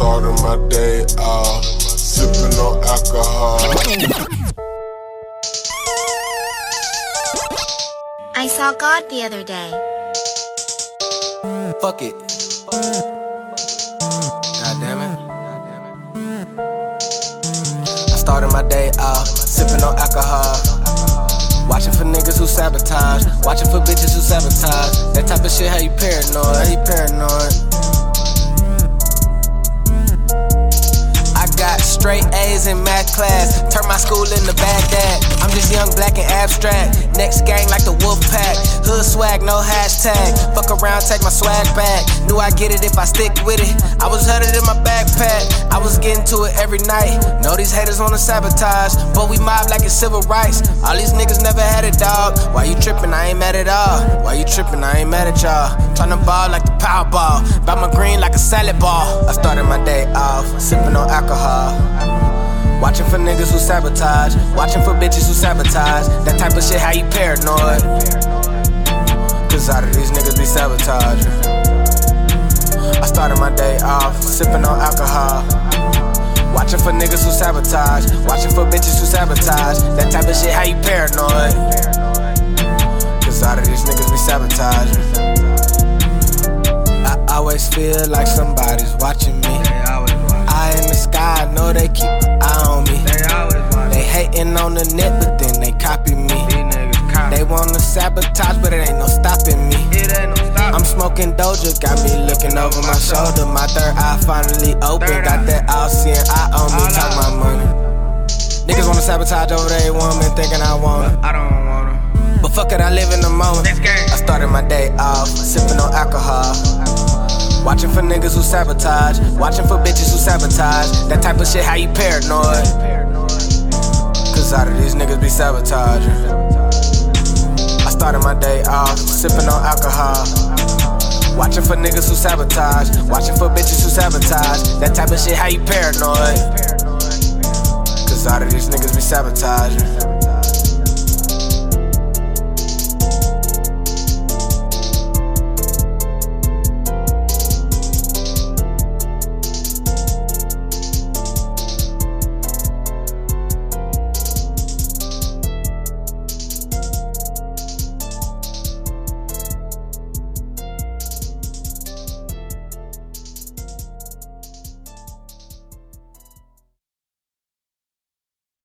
started my day off sipping on alcohol. I saw God the other day. Fuck it. God damn it. I started my day off sipping on alcohol. Watching for niggas who sabotage. Watching for bitches who sabotage. That type of shit, how you paranoid? How you paranoid? Straight A's in math class. Turn my school into Baghdad. I'm just young, black, and abstract. Next gang like the Wolf Pack. Hood swag, no hashtag. Fuck around, take my swag back. Knew I get it if I stick with it. I was headed in my backpack. I was getting to it every night. Know these haters wanna sabotage, but we mob like it's civil rights. All these niggas never had a dog. Why you tripping? I ain't mad at all. Why you tripping? I ain't mad at y'all. Tryna ball like the Powerball. Buy my green like a salad ball. I started my day off sipping on alcohol. Watching for niggas who sabotage. Watching for bitches who sabotage. That type of shit, how you paranoid? Cause out of these niggas be sabotaging. I started my day off sipping on alcohol. Watching for niggas who sabotage. Watching for bitches who sabotage. That type of shit, how you paranoid? Cause out of these niggas be sabotaging. I always feel like somebody's watching me. Eye in the sky, I know they keep hating on the net, but then they copy me. They wanna sabotage, but it ain't no stopping me. I'm smoking Doja, got me looking over my shoulder. My third eye finally open. Got that all seeing eye on me, talk my money. Niggas wanna sabotage over their woman, thinking I want I don't wanna. But fuck it, I live in the moment. I started my day off, sipping on alcohol. Watching for niggas who sabotage. Watching for bitches who sabotage. That type of shit, how you paranoid? Out of these niggas be sabotaging. I started my day off, sipping on alcohol. Watching for niggas who sabotage. Watching for bitches who sabotage. That type of shit, how you paranoid? Cause out of these niggas be sabotaging.